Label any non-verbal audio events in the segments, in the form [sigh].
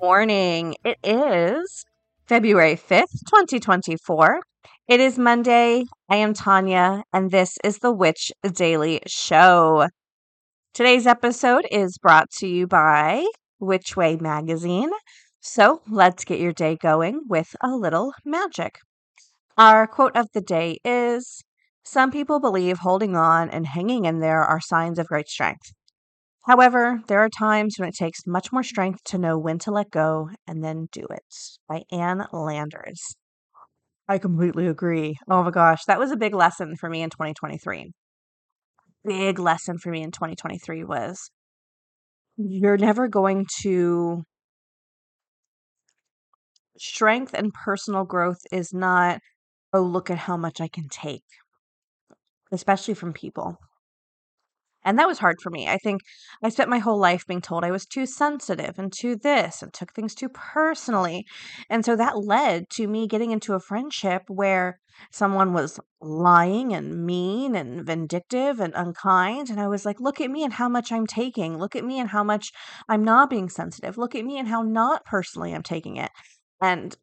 Morning. It is February 5th, 2024. It is Monday. I am Tonya, and this is the Witch Daily Show. Today's episode is brought to you by Witchway Magazine. So let's get your day going with a little magic. Our quote of the day is Some people believe holding on and hanging in there are signs of great strength. However, there are times when it takes much more strength to know when to let go and then do it. By Ann Landers. I completely agree. Oh my gosh, that was a big lesson for me in 2023. Big lesson for me in 2023 was you're never going to strength and personal growth is not oh look at how much I can take especially from people. And that was hard for me. I think I spent my whole life being told I was too sensitive and too this and took things too personally. And so that led to me getting into a friendship where someone was lying and mean and vindictive and unkind. And I was like, look at me and how much I'm taking. Look at me and how much I'm not being sensitive. Look at me and how not personally I'm taking it. And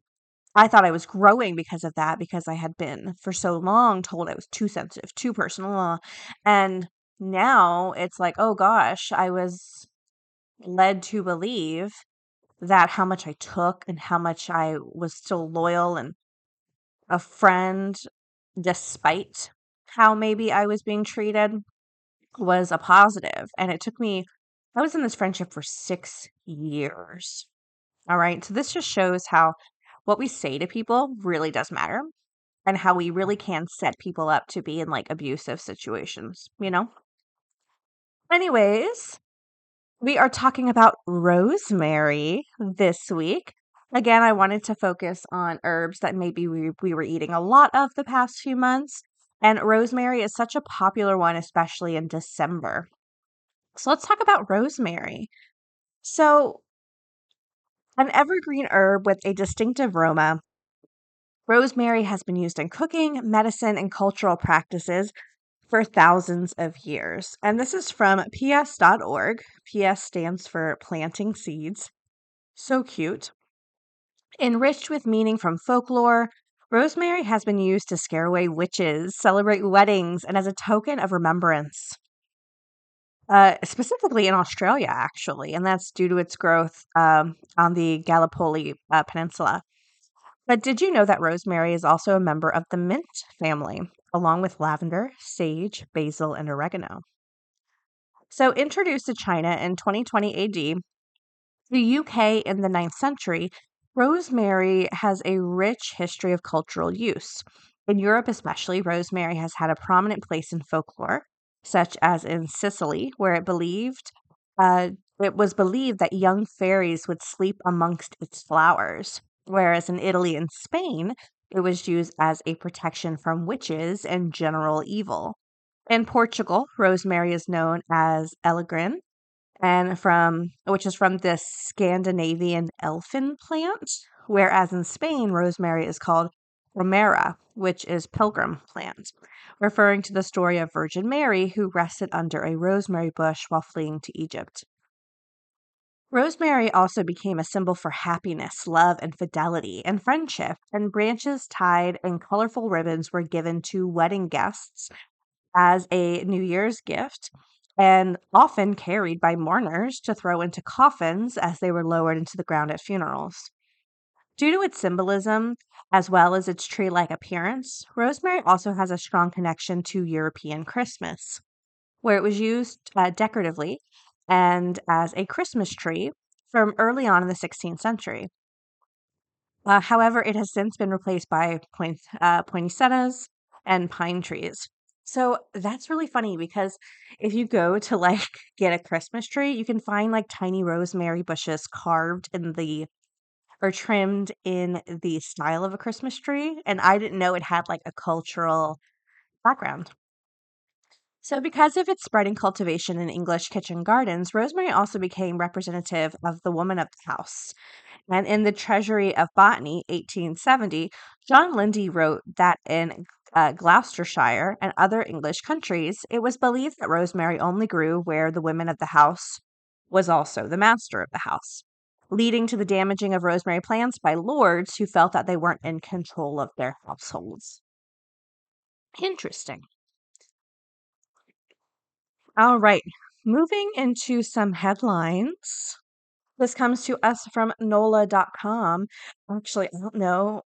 I thought I was growing because of that, because I had been for so long told I was too sensitive, too personal. And now it's like, oh gosh, I was led to believe that how much I took and how much I was still loyal and a friend, despite how maybe I was being treated, was a positive. And it took me, I was in this friendship for six years. All right. So this just shows how what we say to people really does matter and how we really can set people up to be in like abusive situations, you know? Anyways, we are talking about rosemary this week. Again, I wanted to focus on herbs that maybe we, we were eating a lot of the past few months. And rosemary is such a popular one, especially in December. So let's talk about rosemary. So, an evergreen herb with a distinctive aroma, rosemary has been used in cooking, medicine, and cultural practices for thousands of years. And this is from ps.org. PS stands for planting seeds. So cute. Enriched with meaning from folklore, rosemary has been used to scare away witches, celebrate weddings, and as a token of remembrance. Uh, specifically in Australia, actually, and that's due to its growth um, on the Gallipoli uh, Peninsula. But did you know that rosemary is also a member of the mint family, along with lavender, sage, basil, and oregano. So, introduced to China in 2020 AD, the UK in the 9th century, rosemary has a rich history of cultural use. In Europe, especially, rosemary has had a prominent place in folklore, such as in Sicily, where it believed uh, it was believed that young fairies would sleep amongst its flowers. Whereas in Italy and Spain, it was used as a protection from witches and general evil. In Portugal, rosemary is known as elegrin, and from which is from this Scandinavian elfin plant, whereas in Spain, rosemary is called romera, which is pilgrim plant, referring to the story of Virgin Mary who rested under a rosemary bush while fleeing to Egypt. Rosemary also became a symbol for happiness, love, and fidelity and friendship, and branches tied in colorful ribbons were given to wedding guests as a New Year's gift and often carried by mourners to throw into coffins as they were lowered into the ground at funerals. Due to its symbolism, as well as its tree like appearance, rosemary also has a strong connection to European Christmas, where it was used uh, decoratively and as a Christmas tree from early on in the 16th century. Uh, however, it has since been replaced by point, uh, poinsettias and pine trees. So that's really funny because if you go to [laughs] like get a Christmas tree, you can find like tiny rosemary bushes carved in the or trimmed in the style of a Christmas tree. And I didn't know it had like a cultural background. So, because of its spreading cultivation in English kitchen gardens, rosemary also became representative of the woman of the house. And in the Treasury of Botany, 1870, John Lindley wrote that in uh, Gloucestershire and other English countries, it was believed that rosemary only grew where the women of the house was also the master of the house, leading to the damaging of rosemary plants by lords who felt that they weren't in control of their households. Interesting. All right, moving into some headlines. This comes to us from NOLA.com. Actually, I don't know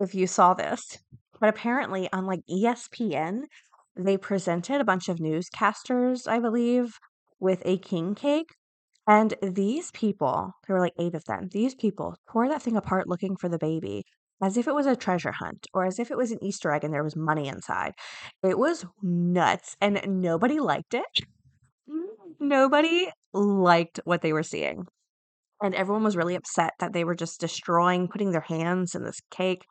if you saw this, but apparently on like ESPN, they presented a bunch of newscasters, I believe, with a king cake. And these people, there were like eight of them, these people tore that thing apart looking for the baby as if it was a treasure hunt or as if it was an Easter egg and there was money inside. It was nuts and nobody liked it. Mm. Nobody liked what they were seeing. And everyone was really upset that they were just destroying, putting their hands in this cake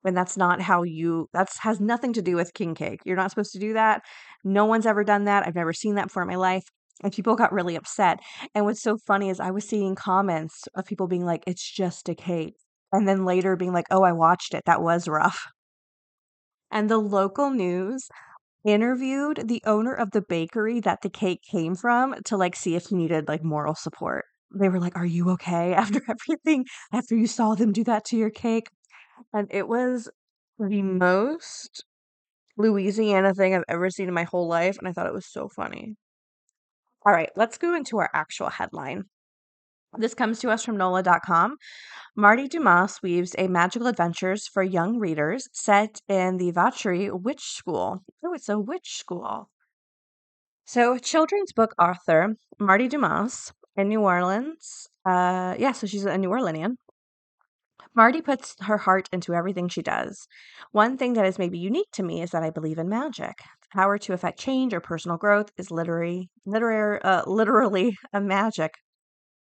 when that's not how you that's has nothing to do with king cake. You're not supposed to do that. No one's ever done that. I've never seen that before in my life. And people got really upset. And what's so funny is I was seeing comments of people being like, it's just a cake and then later being like, "Oh, I watched it. That was rough." And the local news interviewed the owner of the bakery that the cake came from to like see if he needed like moral support. They were like, "Are you okay [laughs] after everything? After you saw them do that to your cake?" And it was the most Louisiana thing I've ever seen in my whole life, and I thought it was so funny. All right, let's go into our actual headline. This comes to us from NOLA.com. Marti Dumas weaves a magical adventures for young readers set in the Vacherie Witch School. Oh, it's a witch school. So, children's book author Marti Dumas in New Orleans. Uh, yeah, so she's a New Orleanian. Marti puts her heart into everything she does. One thing that is maybe unique to me is that I believe in magic. The power to affect change or personal growth is literary, literary, uh, literally [laughs] a magic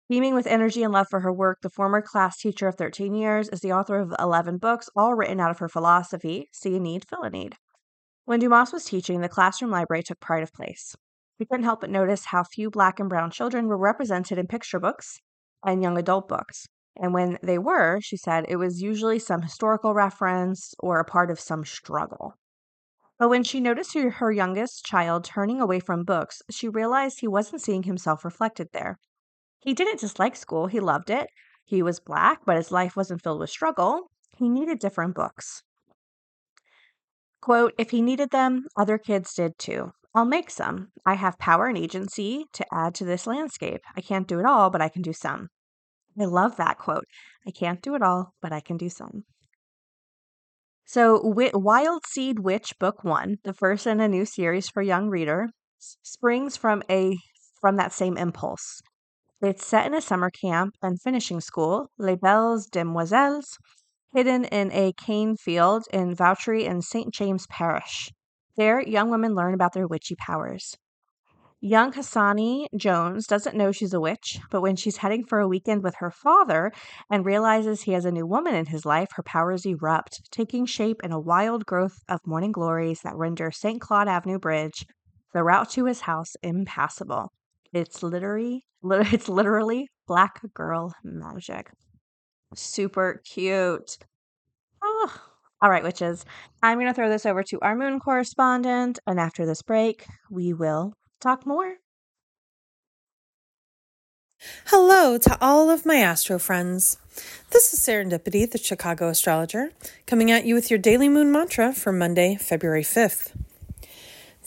Beaming with energy and love for her work, the former class teacher of 13 years is the author of 11 books, all written out of her philosophy see a need, fill a need. When Dumas was teaching, the classroom library took pride of place. We couldn't help but notice how few black and brown children were represented in picture books and young adult books. And when they were, she said, it was usually some historical reference or a part of some struggle. But when she noticed her, her youngest child turning away from books, she realized he wasn't seeing himself reflected there. He didn't dislike school, he loved it. He was black, but his life wasn't filled with struggle. He needed different books. Quote, if he needed them, other kids did too. I'll make some. I have power and agency to add to this landscape. I can't do it all, but I can do some. I love that quote. I can't do it all, but I can do some. So, Wild Seed Witch Book 1, the first in a new series for young reader, springs from a from that same impulse. It's set in a summer camp and finishing school, Les Belles Demoiselles, hidden in a cane field in Vacherie in St. James Parish. There, young women learn about their witchy powers. Young Hasani Jones doesn't know she's a witch, but when she's heading for a weekend with her father and realizes he has a new woman in his life, her powers erupt, taking shape in a wild growth of morning glories that render St. Claude Avenue Bridge, the route to his house, impassable. It's literally [laughs] it's literally black girl magic. Super cute. Oh. All right, witches. I'm going to throw this over to our moon correspondent, and after this break, we will talk more. Hello to all of my astro friends. This is Serendipity, the Chicago astrologer, coming at you with your daily moon mantra for Monday, February 5th.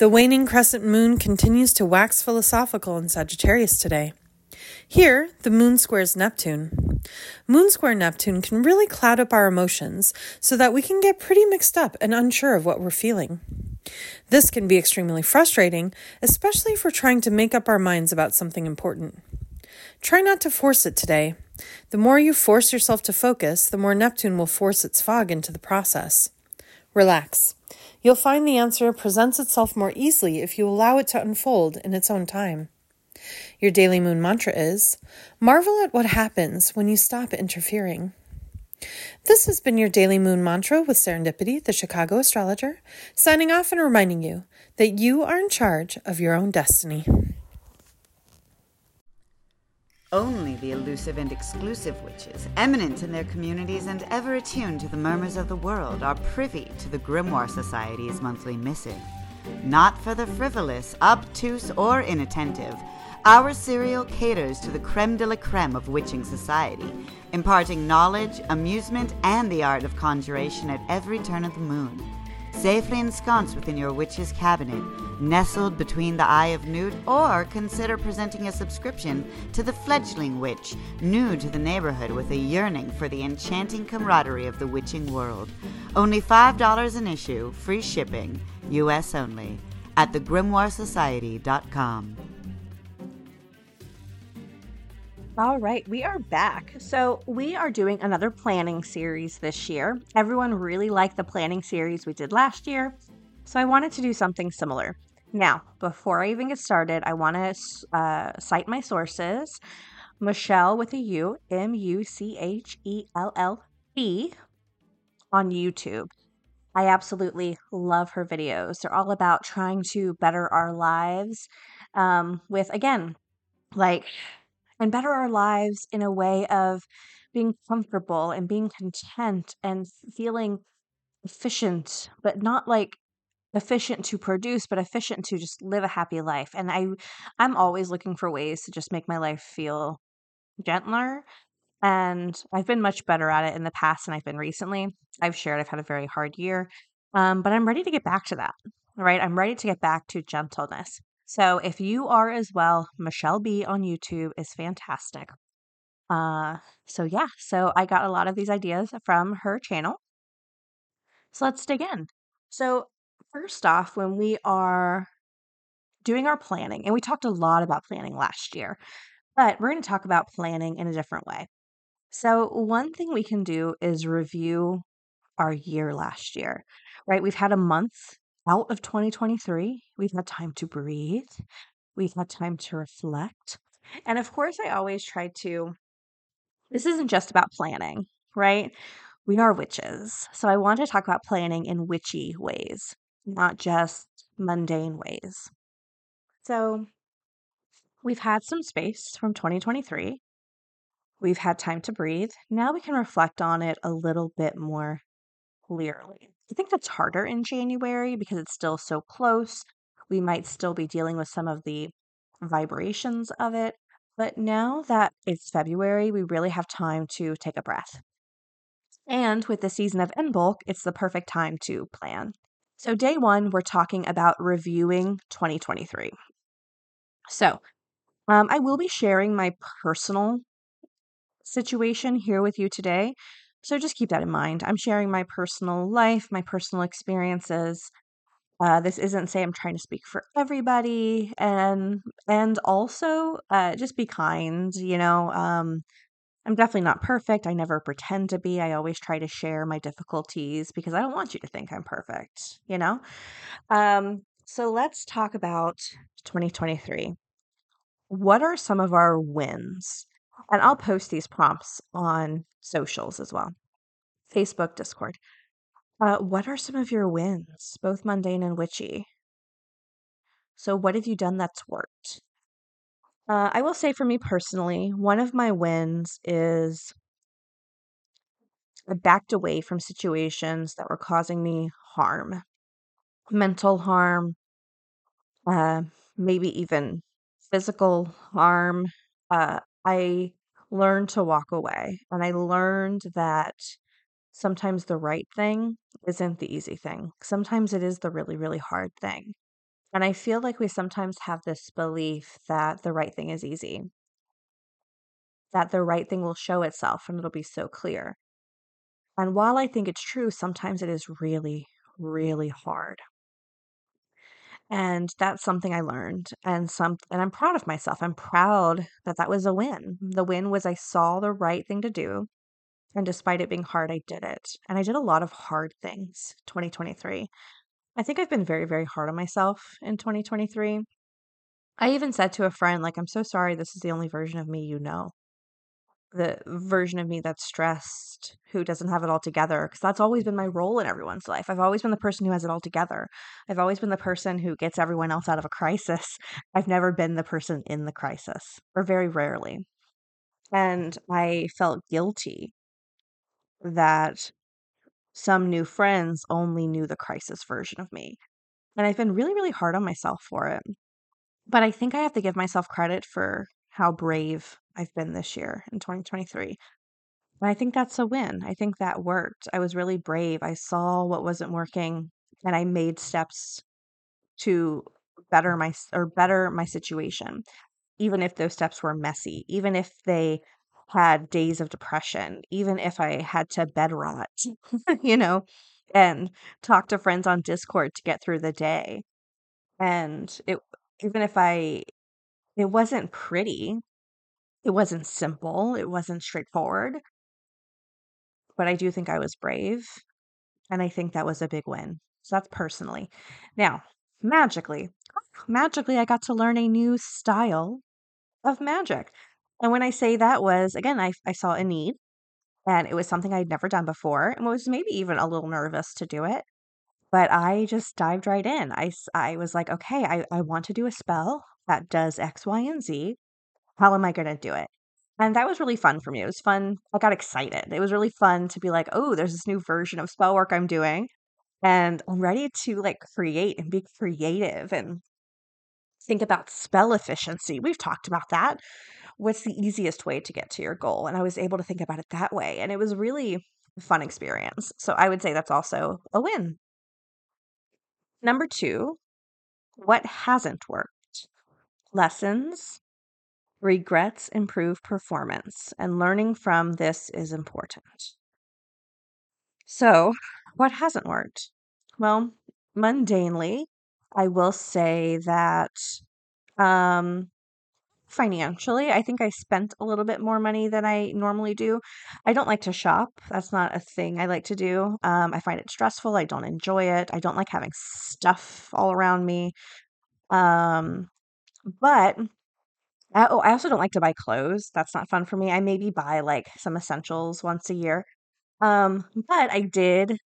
The waning crescent moon continues to wax philosophical in Sagittarius today. Here, the moon squares Neptune. Moon square Neptune can really cloud up our emotions so that we can get pretty mixed up and unsure of what we're feeling. This can be extremely frustrating, especially if we're trying to make up our minds about something important. Try not to force it today. The more you force yourself to focus, the more Neptune will force its fog into the process. Relax. You'll find the answer presents itself more easily if you allow it to unfold in its own time. Your daily moon mantra is marvel at what happens when you stop interfering. This has been your daily moon mantra with Serendipity, the Chicago astrologer, signing off and reminding you that you are in charge of your own destiny. Only the elusive and exclusive witches, eminent in their communities and ever attuned to the murmurs of the world, are privy to the Grimoire Society's monthly missive. Not for the frivolous, obtuse, or inattentive. Our serial caters to the creme de la creme of witching society, imparting knowledge, amusement, and the art of conjuration at every turn of the moon. Safely ensconced within your witch's cabinet, nestled between the eye of newt, or consider presenting a subscription to the fledgling witch, new to the neighborhood with a yearning for the enchanting camaraderie of the witching world. Only $5 an issue, free shipping, U.S. only, at thegrimoiresociety.com. All right, we are back. So, we are doing another planning series this year. Everyone really liked the planning series we did last year, so I wanted to do something similar. Now, before I even get started, I want to uh, cite my sources. Michelle with a U, M U C H E L L E, on YouTube. I absolutely love her videos. They're all about trying to better our lives um, with, again, like and better our lives in a way of being comfortable and being content and feeling efficient, but not like efficient to produce, but efficient to just live a happy life. And I I'm always looking for ways to just make my life feel gentler. And I've been much better at it in the past than I've been recently. I've shared I've had a very hard year. Um, but I'm ready to get back to that. Right? I'm ready to get back to gentleness. So if you are as well, Muchelle B on YouTube is fantastic. Uh, so yeah, so I got a lot of these ideas from her channel. So let's dig in. So first off, when we are doing our planning, and we talked a lot about planning last year, but we're going to talk about planning in a different way. So one thing we can do is review our year last year, right? We've had a month out of 2023. We've had time to breathe. We've had time to reflect. And of course, I always try to, this isn't just about planning, right? We are witches. So I want to talk about planning in witchy ways, not just mundane ways. So we've had some space from 2023. We've had time to breathe. Now we can reflect on it a little bit more clearly. I think that's harder in January because it's still so close. We might still be dealing with some of the vibrations of it. But now that it's February, we really have time to take a breath. And with the season of Imbolc, it's the perfect time to plan. So, day one, we're talking about reviewing 2023. So, um, I will be sharing my personal situation here with you today. So just keep that in mind. I'm sharing my personal life, my personal experiences. Uh, this isn't say I'm trying to speak for everybody, and and also uh, just be kind. You know, um, I'm definitely not perfect. I never pretend to be. I always try to share my difficulties because I don't want you to think I'm perfect. You know. Um, so let's talk about 2023. What are some of our wins? And I'll post these prompts on socials as well Facebook, Discord. Uh, what are some of your wins, both mundane and witchy? So, what have you done that's worked? Uh, I will say for me personally, one of my wins is I backed away from situations that were causing me harm, mental harm, uh, maybe even physical harm. Uh, I learned to walk away. And I learned that sometimes the right thing isn't the easy thing. Sometimes it is the really, really hard thing. And I feel like we sometimes have this belief that the right thing is easy, that the right thing will show itself and it'll be so clear. And while I think it's true, sometimes it is really, really hard. And that's something I learned and some and I'm proud of myself. I'm proud that that was a win. The win was I saw the right thing to do and despite it being hard, I did it. And I did a lot of hard things 2023. I think I've been very, very hard on myself in 2023. I even said to a friend, like, I'm so sorry, this is the only version of me you know. The version of me that's stressed, who doesn't have it all together, because that's always been my role in everyone's life. I've always been the person who has it all together. I've always been the person who gets everyone else out of a crisis. [laughs] I've never been the person in the crisis, or very rarely. And I felt guilty that some new friends only knew the crisis version of me. And I've been really, really hard on myself for it. But I think I have to give myself credit for how brave I've been this year in 2023. And I think that's a win. I think that worked. I was really brave. I saw what wasn't working and I made steps to better my or better my situation even if those steps were messy, even if they had days of depression, even if I had to bed rot, [laughs] you know, and talk to friends on Discord to get through the day. And it even if I it wasn't pretty, it wasn't simple, it wasn't straightforward, but I do think I was brave, and I think that was a big win. So that's personally. Now, magically, [sighs] magically I got to learn a new style of magic. And when I say that was, again, I, I saw a need and it was something I'd never done before and was maybe even a little nervous to do it. But I just dived right in. I, I was like, okay, I, I want to do a spell that does X, Y, and Z. How am I going to do it? And that was really fun for me. It was fun. I got excited. It was really fun to be like, oh, there's this new version of spell work I'm doing. And I'm ready to like create and be creative and think about spell efficiency. We've talked about that. What's the easiest way to get to your goal? And I was able to think about it that way. And it was really fun experience. So I would say that's also a win. Number two, what hasn't worked? Lessons, regrets improve performance, and learning from this is important. So, what hasn't worked? Well, mundanely, I will say that um financially, I think I spent a little bit more money than I normally do. I don't like to shop. That's not a thing I like to do. Um, I find it stressful. I don't enjoy it. I don't like having stuff all around me. Um, but I, oh, I also don't like to buy clothes. That's not fun for me. I maybe buy like some essentials once a year. Um, but I did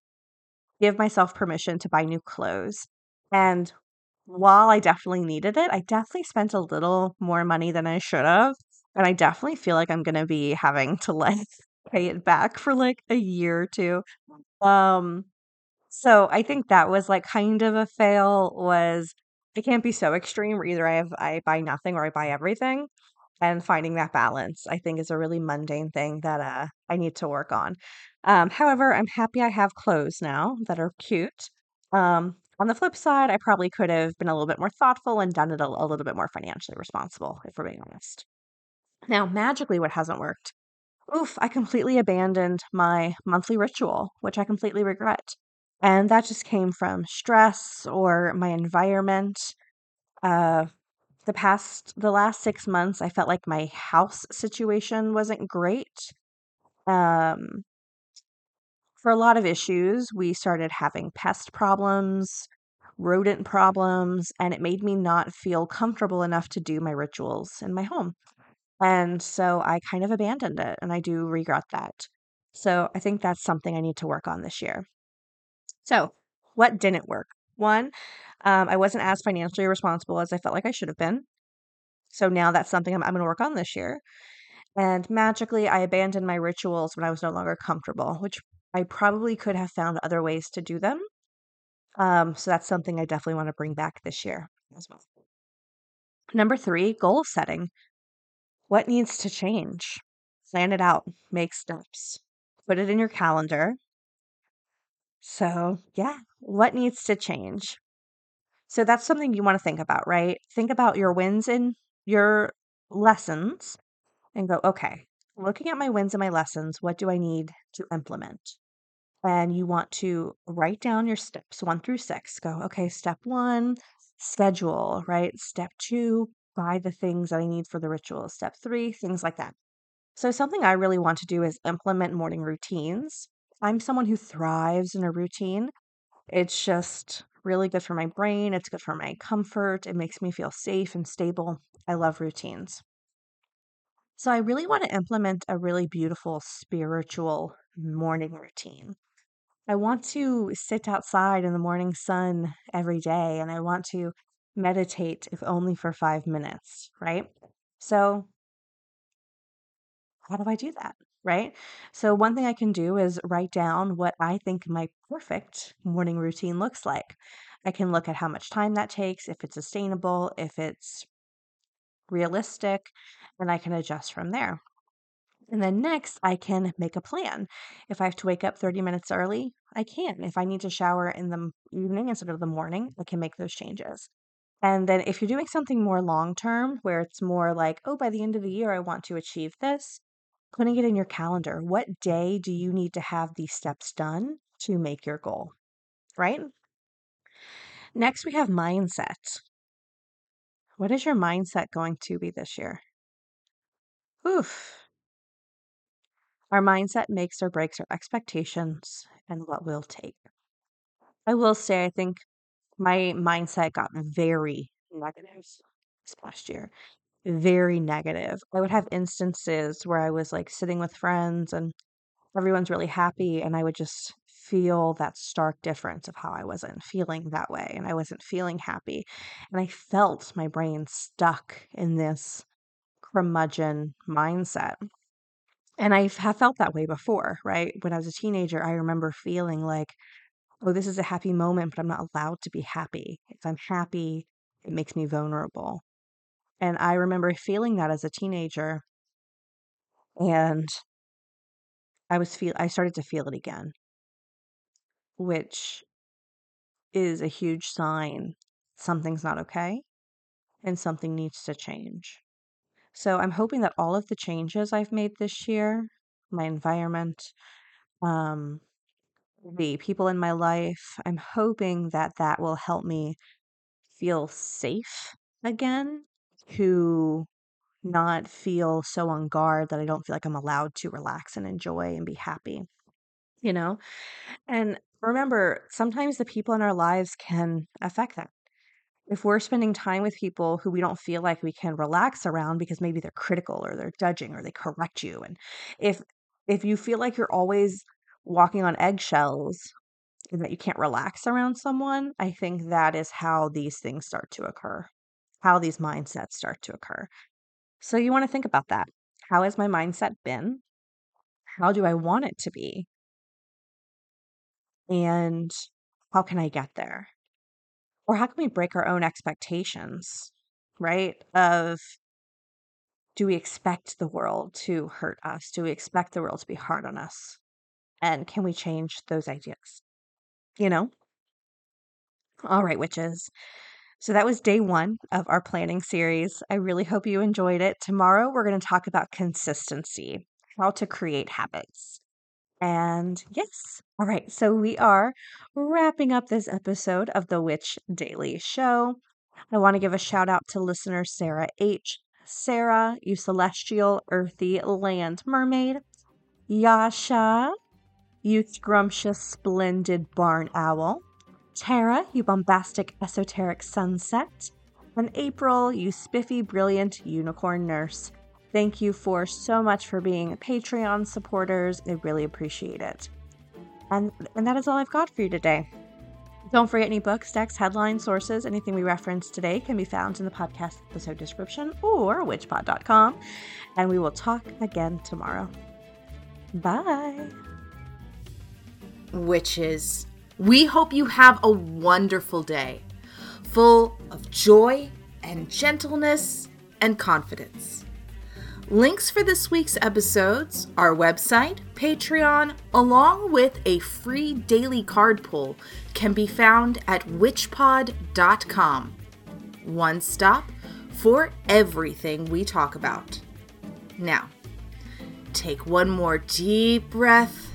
give myself permission to buy new clothes. And while I definitely needed it, I definitely spent a little more money than I should have. And I definitely feel like I'm going to be having to [laughs] like pay it back for like a year or two. Um, so I think that was like kind of a fail was it can't be so extreme where either I have I buy nothing or I buy everything. And finding that balance, I think, is a really mundane thing that uh, I need to work on. Um, however, I'm happy I have clothes now that are cute. Um, on the flip side, I probably could have been a little bit more thoughtful and done it a, a little bit more financially responsible, if we're being honest. Now, magically, what hasn't worked? Oof, I completely abandoned my monthly ritual, which I completely regret. And that just came from stress or my environment. Uh, the past, the last six months, I felt like my house situation wasn't great. Um, for a lot of issues, we started having pest problems, rodent problems, and it made me not feel comfortable enough to do my rituals in my home. And so I kind of abandoned it, and I do regret that. So I think that's something I need to work on this year. So, what didn't work? One, um, I wasn't as financially responsible as I felt like I should have been. So now that's something I'm, I'm going to work on this year. And magically, I abandoned my rituals when I was no longer comfortable, which I probably could have found other ways to do them. Um, so that's something I definitely want to bring back this year as well. Number three, goal setting. What needs to change? Plan it out, make steps, put it in your calendar. So, yeah, what needs to change? So that's something you want to think about, right? Think about your wins and your lessons and go, okay, looking at my wins and my lessons, what do I need to implement? And you want to write down your steps one through six. Go, okay, step one, schedule, right? Step two, buy the things that I need for the ritual. Step three, things like that. So, something I really want to do is implement morning routines. I'm someone who thrives in a routine. It's just really good for my brain. It's good for my comfort. It makes me feel safe and stable. I love routines. So I really want to implement a really beautiful spiritual morning routine. I want to sit outside in the morning sun every day and I want to meditate, if only for five minutes, right? So, how do I do that? Right? So, one thing I can do is write down what I think my perfect morning routine looks like. I can look at how much time that takes, if it's sustainable, if it's realistic, and I can adjust from there. And then next, I can make a plan. If I have to wake up 30 minutes early, I can. If I need to shower in the evening instead of the morning, I can make those changes. And then if you're doing something more long term, where it's more like, oh, by the end of the year, I want to achieve this, putting it in your calendar. What day do you need to have these steps done to make your goal? Right? Next, we have mindset. What is your mindset going to be this year? Oof. Our mindset makes or breaks our expectations and what we'll take. I will say, I think my mindset got very negative this past year. Very negative. I would have instances where I was like sitting with friends and everyone's really happy, and I would just feel that stark difference of how I wasn't feeling that way and I wasn't feeling happy. And I felt my brain stuck in this curmudgeon mindset. And I have felt that way before, right? When I was a teenager, I remember feeling like, oh, this is a happy moment, but I'm not allowed to be happy. If I'm happy, it makes me vulnerable. And I remember feeling that as a teenager. And I was feel I started to feel it again, which is a huge sign something's not okay and something needs to change. So I'm hoping that all of the changes I've made this year, my environment, um, the people in my life, I'm hoping that that will help me feel safe again, to not feel so on guard that I don't feel like I'm allowed to relax and enjoy and be happy, you know? And remember, sometimes the people in our lives can affect that if we're spending time with people who we don't feel like we can relax around because maybe they're critical or they're judging or they correct you and if if you feel like you're always walking on eggshells and that you can't relax around someone i think that is how these things start to occur how these mindsets start to occur so you want to think about that how has my mindset been how do i want it to be and how can i get there or how can we break our own expectations, right? Of do we expect the world to hurt us? Do we expect the world to be hard on us? And can we change those ideas? You know? All right, witches. So that was day one of our planning series. I really hope you enjoyed it. Tomorrow, we're going to talk about consistency, how to create habits. And yes, all right, so we are wrapping up this episode of the Witch Daily Show. I want to give a shout out to listener Sarah H. Sarah, you celestial, earthy land mermaid. Yasha, you scrumptious, splendid barn owl. Tara, you bombastic, esoteric sunset. And April, you spiffy, brilliant unicorn nurse. Thank you for so much for being Patreon supporters. I really appreciate it. And and that is all I've got for you today. Don't forget any books, decks, headlines, sources, anything we referenced today can be found in the podcast episode description or witchpod.com. And we will talk again tomorrow. Bye. Witches, we hope you have a wonderful day full of joy and gentleness and confidence. Links for this week's episodes, our website, Patreon, along with a free daily card pull can be found at witchpod.com. One stop for everything we talk about. Now, take one more deep breath